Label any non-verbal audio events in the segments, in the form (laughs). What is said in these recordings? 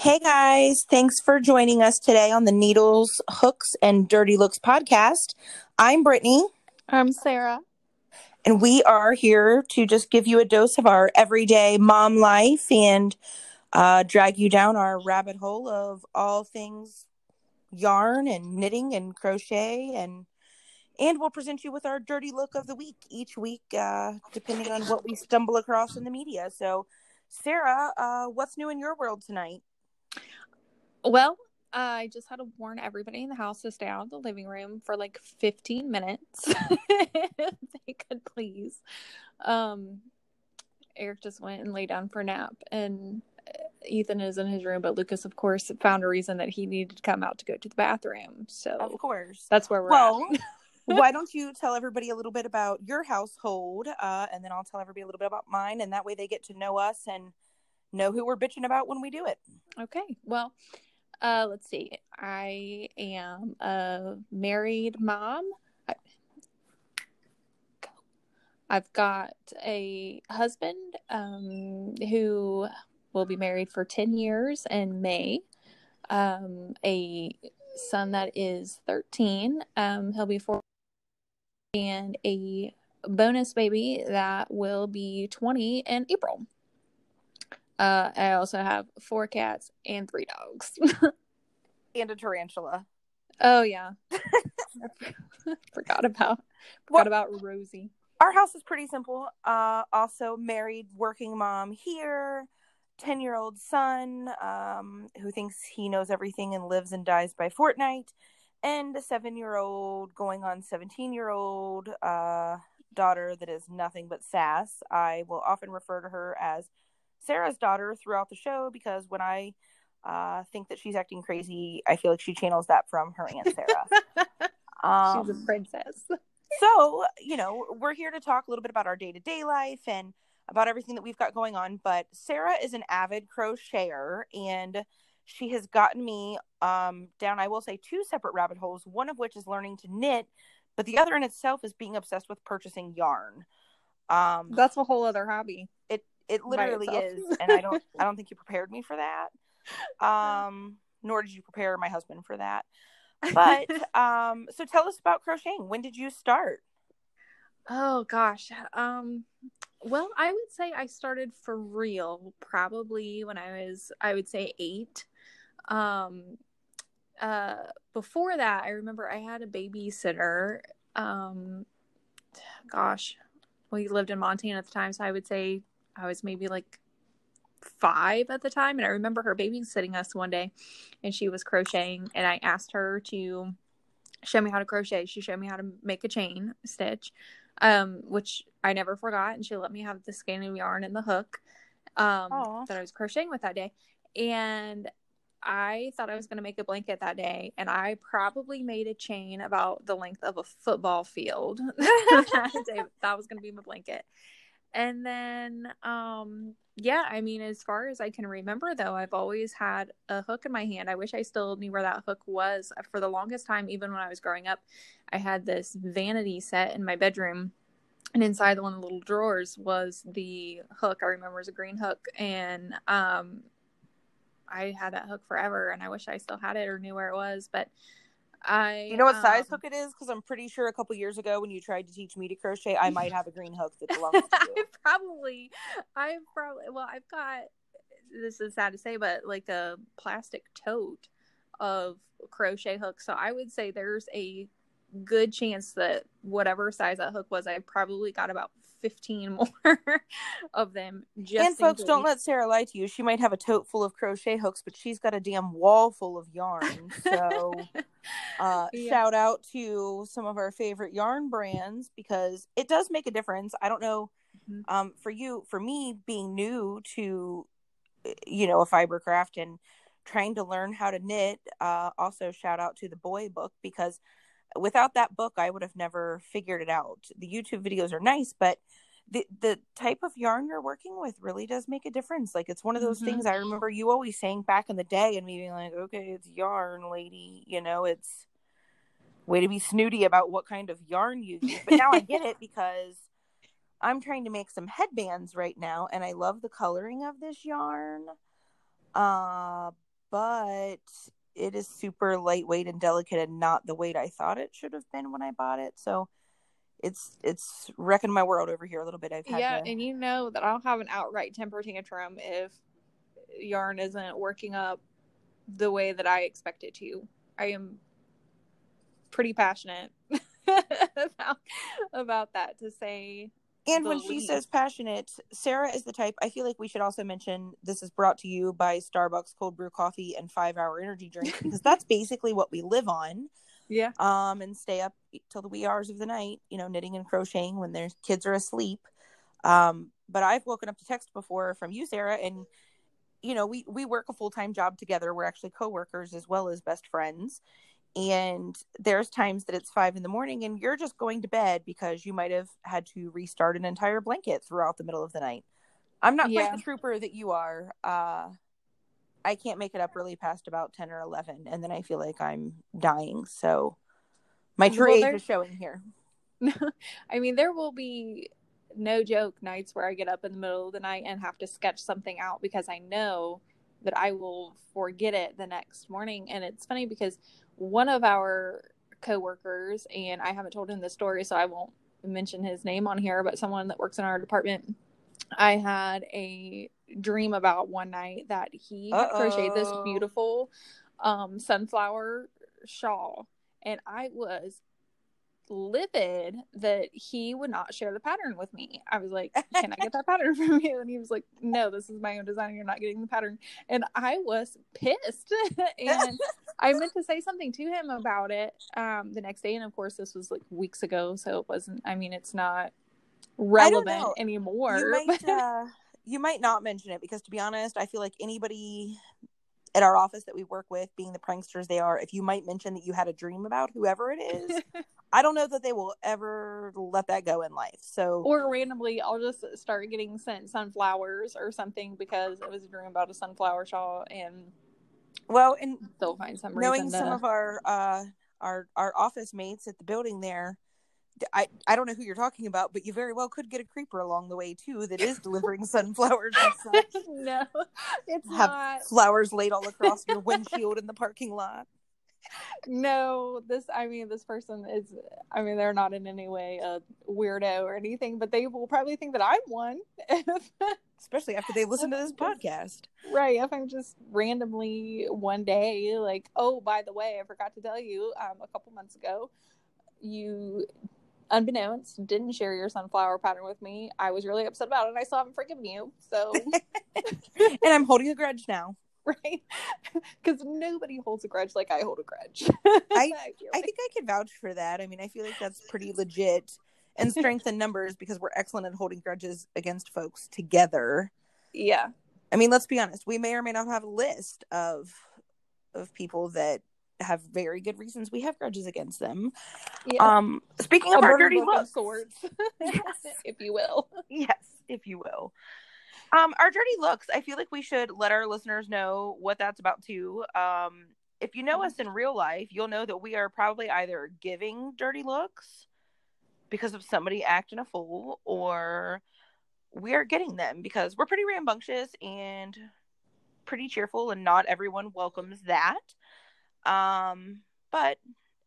Hey guys, thanks for joining us today on the Needles, Hooks, and Dirty Looks podcast. I'm Brittany, I'm Sarah. and we are here to just give you a dose of our everyday mom life and uh, drag you down our rabbit hole of all things yarn and knitting and crochet and and we'll present you with our dirty look of the week each week, uh, depending on what we stumble across in the media. So, Sarah, uh, what's new in your world tonight? Well, I just had to warn everybody in the house to stay out of the living room for like 15 minutes. (laughs) if they could please. Um, Eric just went and lay down for a nap, and uh, Ethan is in his room, but Lucas, of course, found a reason that he needed to come out to go to the bathroom. So Of course. that's where we're Well, at. (laughs) why don't you tell everybody a little bit about your household, uh, and then I'll tell everybody a little bit about mine, and that way they get to know us and know who we're bitching about when we do it. Okay. Well, uh, let's see. I am a married mom. I've got a husband um, who will be married for 10 years in May. Um, a son that is 13. Um, he'll be four. And a bonus baby that will be 20 in April. Uh, I also have four cats and three dogs. (laughs) And a tarantula. oh yeah, (laughs) forgot about Well- forgot about Rosie. Our house is pretty simple. Uh, also, married working mom here, 10 year old son um, who thinks he knows everything and lives and dies by Fortnite, and a seven year old going on 17 year old uh, daughter that is nothing but sass. I will often refer to her as Sarah's daughter throughout the show because when I uh, think that she's acting crazy, I feel like she channels that from her Aunt Sarah. Um, (laughs) She's a princess. (laughs) so, you know, we're here to talk a little bit about our day to day life and about everything that we've got going on. But Sarah is an avid crocheter and she has gotten me um, down, I will say, two separate rabbit holes, one of which is learning to knit, but the other in itself is being obsessed with purchasing yarn. Um, That's a whole other hobby. It it literally is, (laughs) and I don't I don't (laughs) think you prepared me for that. Um, nor did you prepare my husband for that. (laughs) But um, so tell us about crocheting. When did you start? oh gosh. Um. Well, I would say I started for real probably when I was I would say eight. Um. Uh. Before that, I remember I had a babysitter. Um. Gosh, we lived in Montana at the time, so I would say I was maybe like five at the time and i remember her babysitting us one day and she was crocheting and i asked her to show me how to crochet. She showed me how to make a chain stitch um, which i never forgot and she let me have the skein of yarn and the hook um, that i was crocheting with that day. And i thought i was going to make a blanket that day and i probably made a chain about the length of a football field (laughs) that (laughs) day. That was going to be my blanket and then um yeah i mean as far as i can remember though i've always had a hook in my hand. I wish i still knew where that hook was. For the longest time even when i was growing up i had this vanity set in my bedroom and inside one of the little drawers was the hook. I remember it was a green hook and um i had that hook forever and i wish i still had it or knew where it was but i You know what size um, hook it is? Because I'm pretty sure a couple years ago when you tried to teach me to crochet, I might (laughs) have a green hook that (laughs) belongs to you. I probably, I probably, well, I've got, this is sad to say, but like a plastic tote of crochet hooks. So I would say there's a good chance that whatever size that hook was, I probably got about 15 (laughs) more of them. Just and folks, in don't let Sarah lie to you. She might have a tote full of crochet hooks, but she's got a damn wall full of yarn. So, (laughs) uh, Yeah. shout out to some of our favorite yarn brands because it does make a difference. I don't know, Mhm. um, for you, for me, being new to, uh, you know, a fiber craft and trying to learn how to knit. Uh, also, shout out to the boy book because without that book, I would have never figured it out. The YouTube videos are nice, but the the type of yarn you're working with really does make a difference. Like it's one of those Mhm. things I remember you always saying back in the day, and me being like, "Okay, it's yarn, lady." You know, it's way to be snooty about what kind of yarn you use. But now I get it (laughs) because I'm trying to make some headbands right now, and I love the coloring of this yarn. Uh, but it is super lightweight and delicate and not the weight I thought it should have been when I bought it. So it's it's wrecking my world over here a little bit. I've had yeah, to... and you know that I'll have an outright temper tantrum if yarn isn't working up the way that I expect it to. I am pretty passionate (laughs) about about that to say and the when she says passionate, Sarah is the type. I feel like we should also mention this is brought to you by Starbucks cold brew coffee and five hour energy drink (laughs) because that's basically what we live on. Yeah. Um, and stay up till the wee hours of the night, you know, knitting and crocheting when their kids are asleep. Um, but I've woken up to text before from you, Sarah, and you know, we we work a full time job together. We're actually coworkers as well as best friends. And there's times that it's five in the morning and you're just going to bed because you might have had to restart an entire blanket throughout the middle of the night. I'm not Yeah. quite the trooper that you are. Uh, I can't make it up really past about 10 or 11, and then I feel like I'm dying. So my true Well, age is showing here. (laughs) I mean, there will be no joke nights where I get up in the middle of the night and have to sketch something out because I know that I will forget it the next morning. And it's funny because one of our coworkers, and I haven't told him the story, so I won't mention his name on here, but someone that works in our department, I had a dream about one night that he crocheted this beautiful um, sunflower shawl, and I was livid that he would not share the pattern with me. I was like, (laughs) "Can I get that pattern from you?" And he was like, "No, this is my own design. You're not getting the pattern." And I was pissed, (laughs) and (laughs) I meant to say something to him about it um, the next day. And of course, this was like weeks ago, so it wasn't. I mean, it's not relevant anymore. You might, uh, you might not mention it because, to be honest, I feel like anybody at our office that we work with, being the pranksters they are, if you might mention that you had a dream about whoever it is, (laughs) I don't know that they will ever let that go in life. So, or randomly, I'll just start getting sent sunflowers or something because it was a dream about a sunflower shawl, and well, and they'll find some knowing reason some of our uh our our office mates at the building there I, I don't know who you're talking about, but you very well could get a creeper along the way too that is delivering (laughs) sunflowers and such. (laughs) no, it's Have not. flowers laid all across your (laughs) windshield in the parking lot. No, this. I mean, this person is. I mean, they're not in any way a weirdo or anything, but they will probably think that I'm one. Especially after they listen to this podcast. right? If I'm just randomly one day, like, oh, by the way, I forgot to tell you, um, a couple months ago, you. Unbeknownst, didn't share your sunflower pattern with me. I was really upset about it, and I still haven't forgiven you. So, (laughs) And I'm holding a grudge now. (laughs) right? Because nobody holds a grudge like I hold a grudge. (laughs) I- I like- think I can vouch for that. I mean, I feel like that's pretty legit and strength in numbers because we're excellent at holding grudges against folks together. yeah. I mean, let's be honest. We may or may not have a list of of people that have very good reasons we have grudges against them. yeah. Um, speaking a of our dirty looks, sorts, (laughs) Yes. if you will. yes, if you will. Um, our dirty looks. I feel like we should let our listeners know what that's about too. Um, if you know us in real life, you'll know that we are probably either giving dirty looks because of somebody acting a fool, or we are getting them because we're pretty rambunctious and pretty cheerful, and not everyone welcomes that. Um, but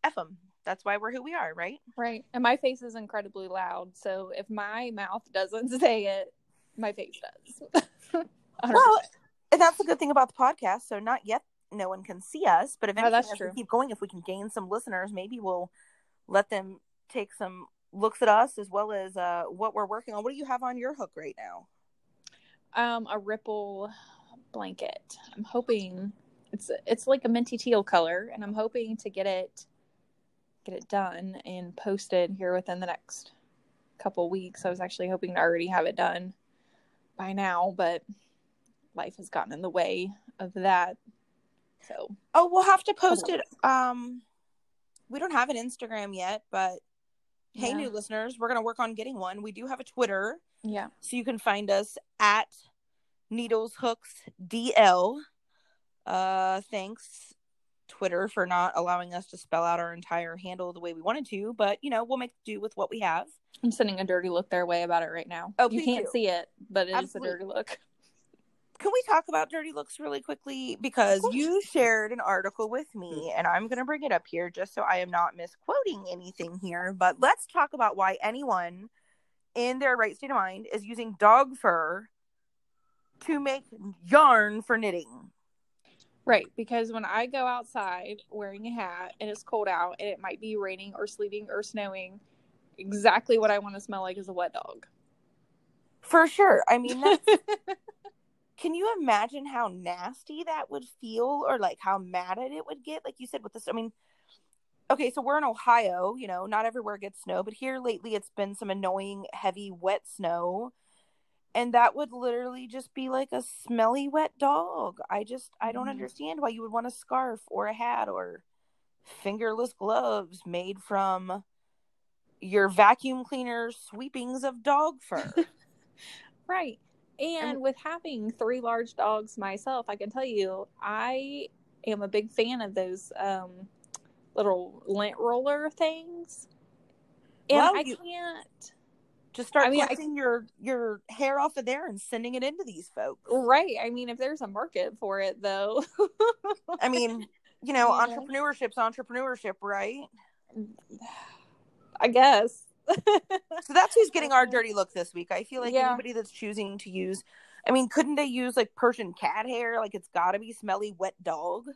f them. That's why we're who we are, right? Right. And my face is incredibly loud. So if my mouth doesn't (laughs) say it, my face does. (laughs) Well, and that's the good thing about the podcast. So not yet, no one can see us, but eventually, Oh, true. we keep going, if we can gain some listeners, maybe we'll let them take some looks at us as well as uh, what we're working on. What do you have on your hook right now? um, a ripple blanket. I'm hoping it's it's like a minty teal color, and I'm hoping to get it get it done and posted here within the next couple weeks. I was actually hoping to already have it done by now, but life has gotten in the way of that. So Oh, we'll have to post it. Um, we don't have an Instagram yet, but hey, Yeah. new listeners, we're gonna work on getting one. We do have a Twitter, yeah, so you can find us at Needles Hooks DL. Uh, thanks Twitter for not allowing us to spell out our entire handle the way we wanted to, but you know we'll make do with what we have. I'm sending a dirty look their way about it right now. Oh, you can't do. see it, but it is Absolutely. a dirty look. can we talk about dirty looks really quickly because you shared an article with me and i'm going to bring it up here just so i am not misquoting anything here but let's talk about why anyone in their right state of mind is using dog fur to make yarn for knitting Right, because when I go outside wearing a hat and it's cold out and it might be raining or sleeting or snowing, exactly what I want to smell like is a wet dog. for sure i mean that's (laughs) can you imagine how nasty that would feel or like how mad at it would get like you said with this i mean okay so we're in ohio you know not everywhere gets snow but here lately it's been some annoying heavy wet snow and that would literally just be like a smelly wet dog i just i don't Mhm. understand why you would want a scarf or a hat or fingerless gloves made from your vacuum cleaner sweepings of dog fur (laughs) Right. And with having three large dogs myself, I can tell you I am a big fan of those um, little lint roller things. And Well, I you- can't. Just start I mean, I- your your hair off of there and sending it into these folks Right. I mean, if there's a market for it, though. i mean (laughs) you know Yeah. entrepreneurship's entrepreneurship right I guess. (laughs) so that's who's getting our (laughs) dirty look this week i feel like Yeah. anybody that's choosing to use i mean couldn't they use like persian cat hair like it's got to be smelly wet dog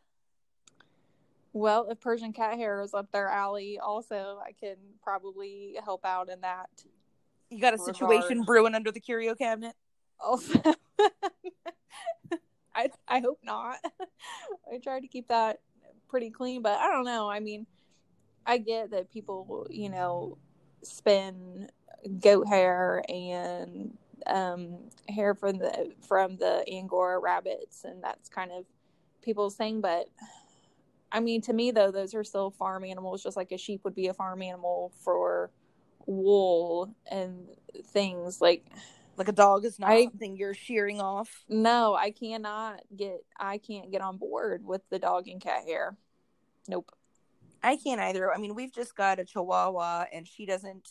well, if Persian cat hair is up their alley, also, I can probably help out in that. You got a Regard. situation brewing under the curio cabinet Also, (laughs) I I hope not. (laughs) I try to keep that pretty clean, but I don't know. I mean, I get that people, you know, spin goat hair and um, hair from the from the Angora rabbits, and that's kind of people's thing. But I mean, to me though, those are still farm animals, just like a sheep would be a farm animal for wool and things like like a dog is not I- something you're shearing off no, I cannot get I can't get on board with the dog and cat hair. Nope. I can't either. I mean, we've just got a chihuahua and she doesn't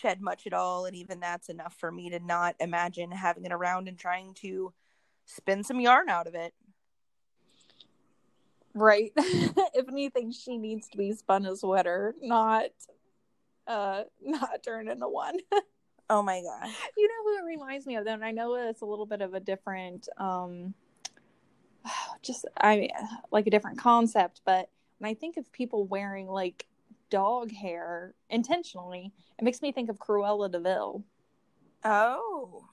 shed much at all. And even that's enough for me to not imagine having it around and trying to spin some yarn out of it. Right. (laughs) if anything, she needs to be spun a sweater, not uh (laughs) not turned into one. (laughs) Oh my god. you know who it reminds me of though, and I know it's a little bit of a different um (sighs) just I like a different concept, but when I think of people wearing like dog hair intentionally, it makes me think of Cruella de Vil. Oh.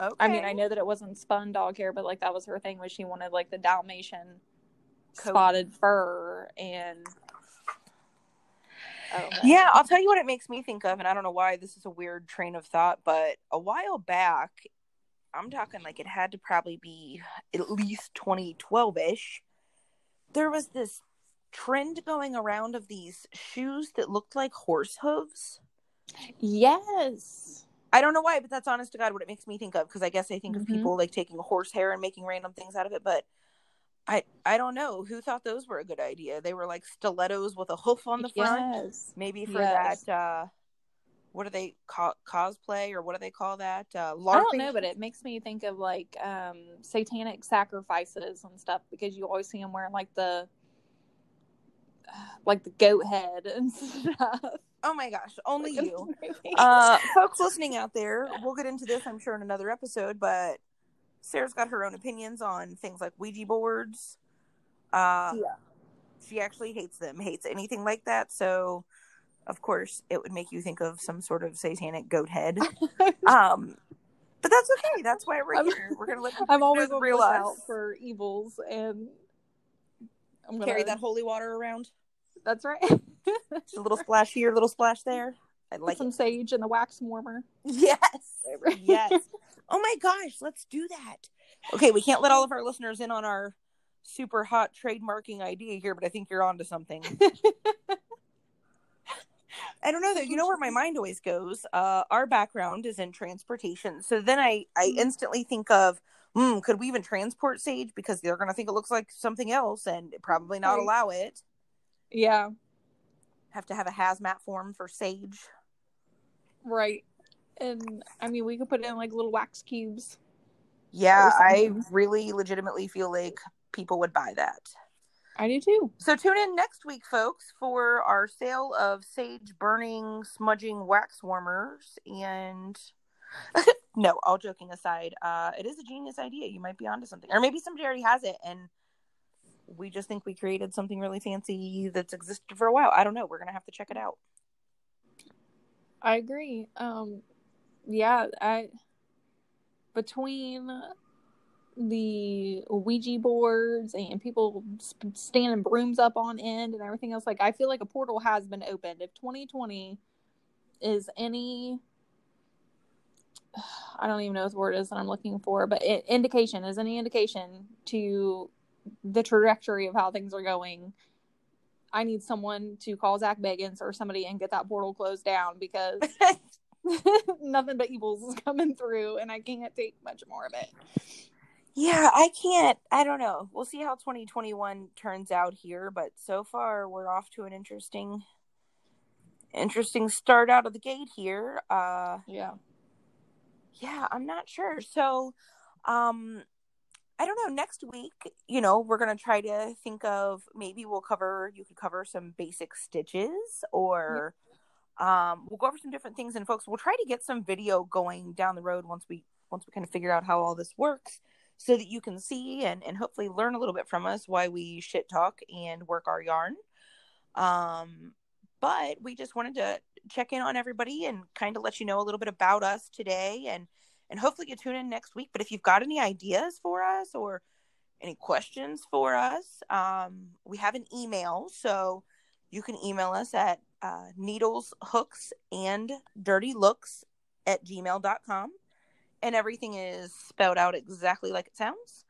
Okay. I mean, I know that it wasn't spun dog hair, but like that was her thing was she wanted like the Dalmatian Coat. spotted fur and I. Yeah, I'll tell you what it makes me think of, and I don't know why this is a weird train of thought, but a while back, I'm talking like it had to probably be at least 2012 ish. There was this trend going around of these shoes that looked like horse hooves. Yes. I don't know why, but that's honest to God what it makes me think of because I guess I think of Mhm. people like taking horse hair and making random things out of it, but I I don't know who thought those were a good idea. They were like stilettos with a hoof on the front. Yes. maybe for Yes. that uh what do they call cosplay or what do they call that uh I LARPing? don't know, but it makes me think of like um satanic sacrifices and stuff because you always see them wearing like the like the goat head and (laughs) stuff. oh my gosh only Like you uh folks (laughs) listening out there we'll get into this i'm sure in another episode but sarah's got her own opinions on things like ouija boards uh yeah. she actually hates them hates anything like that so of course it would make you think of some sort of satanic goat head (laughs) um but that's okay that's why we're I'm- here we're gonna let I'm always real us. for evils and I'm gonna carry that holy water around That's right. Just a little splash here, a little splash there. I like some it. sage and the wax warmer. Yes. Yes. (laughs) Oh my gosh, let's do that. Okay, we can't let all of our listeners in on our super hot trademarking idea here, but I think you're onto something. (laughs) I don't know though. You know where my mind always goes. Uh, our background is in transportation, so then I I instantly think of, hmm, could we even transport sage because they're gonna think it looks like something else and probably not Right. allow it. Yeah, Have to have a hazmat form for sage. right. And I mean, we could put in like little wax cubes. Yeah, I really legitimately feel like people would buy that. I do too. So tune in next week, folks, for our sale of sage burning, smudging wax warmers. And (laughs) no, all joking aside, uh, it is a genius idea. You might be onto something, or maybe somebody already has it, and we just think we created something really fancy that's existed for a while. I don't know. We're gonna have to check it out. I agree. Um, yeah, I between the Ouija boards and people standing brooms up on end and everything else, like I feel like a portal has been opened. If 2020 is any, I don't even know what the word is that I'm looking for, but it, indication is any indication to the trajectory of how things are going. I need someone to call Zach Bagans or somebody and get that portal closed down because (laughs) (laughs) nothing but evils is coming through and I can't take much more of it. yeah, I can't. I don't know. We'll see how 2021 turns out here, but so far we're off to an interesting, interesting start out of the gate here. Uh, Yeah. yeah, I'm not sure. So, um, I don't know. Next week, you know, we're gonna try to think of maybe we'll cover. You could cover some basic stitches, or um, we'll go over some different things. And folks, we'll try to get some video going down the road once we once we kind of figure out how all this works, so that you can see and and hopefully learn a little bit from us why we shit talk and work our yarn. Um, but we just wanted to check in on everybody and kind of let you know a little bit about us today and and hopefully you tune in next week but if you've got any ideas for us or any questions for us um, we have an email so you can email us at uh, needles hooks and dirty looks at gmail.com and everything is spelled out exactly like it sounds.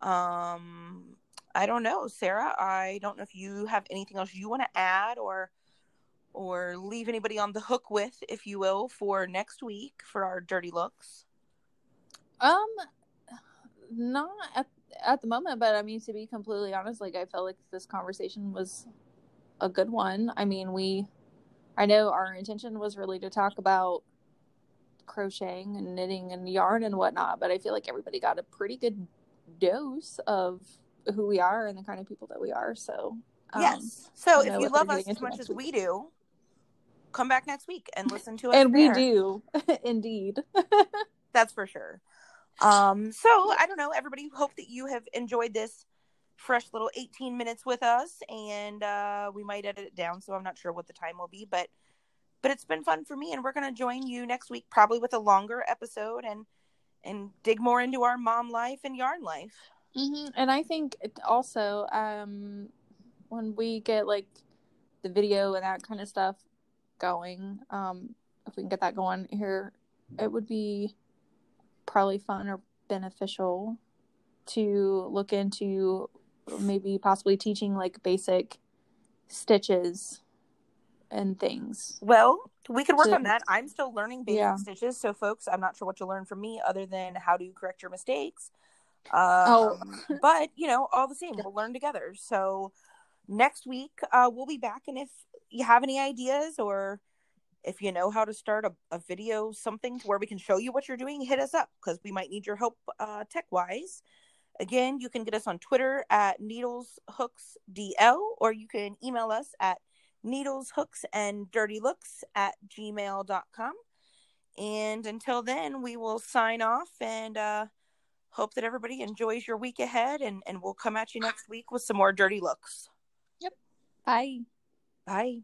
Um i don't know. Sarah i don't know if you have anything else you want to add or or leave anybody on the hook with, if you will, for next week for our dirty looks. Um, not at at the moment, but I mean to be completely honest, like I felt like this conversation was a good one. I mean, we, I know our intention was really to talk about crocheting and knitting and yarn and whatnot, but I feel like everybody got a pretty good dose of who we are and the kind of people that we are. So um, yes. So if you love us as much as week. we do, come back next week and listen to us. and we do (laughs) indeed. (laughs) That's for sure. Um, so I don't know, everybody hope that you have enjoyed this fresh little 18 minutes with us and uh we might edit it down so I'm not sure what the time will be, but but it's been fun for me and we're gonna join you next week probably with a longer episode and and dig more into our mom life and yarn life. hmm And I think it also, um, when we get like the video and that kind of stuff going, um, if we can get that going here, it would be probably fun or beneficial to look into maybe possibly teaching like basic stitches and things. Well, we could work So- on that. I'm still learning basic Yeah. stitches, so folks, I'm not sure what you'll learn from me other than how to correct your mistakes. Oh. Um, (laughs) but you know, all the same, we'll learn together. So next week, uh, we'll be back, and if you have any ideas or if you know how to start a, a video, something to where we can show you what you're doing, hit us up because we might need your help uh, tech wise. Again, you can get us on Twitter at needleshooksdl, or you can email us at needleshooks and dirty looks at gmail.com. And until then, we will sign off and uh, hope that everybody enjoys your week ahead. And, and we'll come at you next week with some more dirty looks. Yep. Bye. Bye.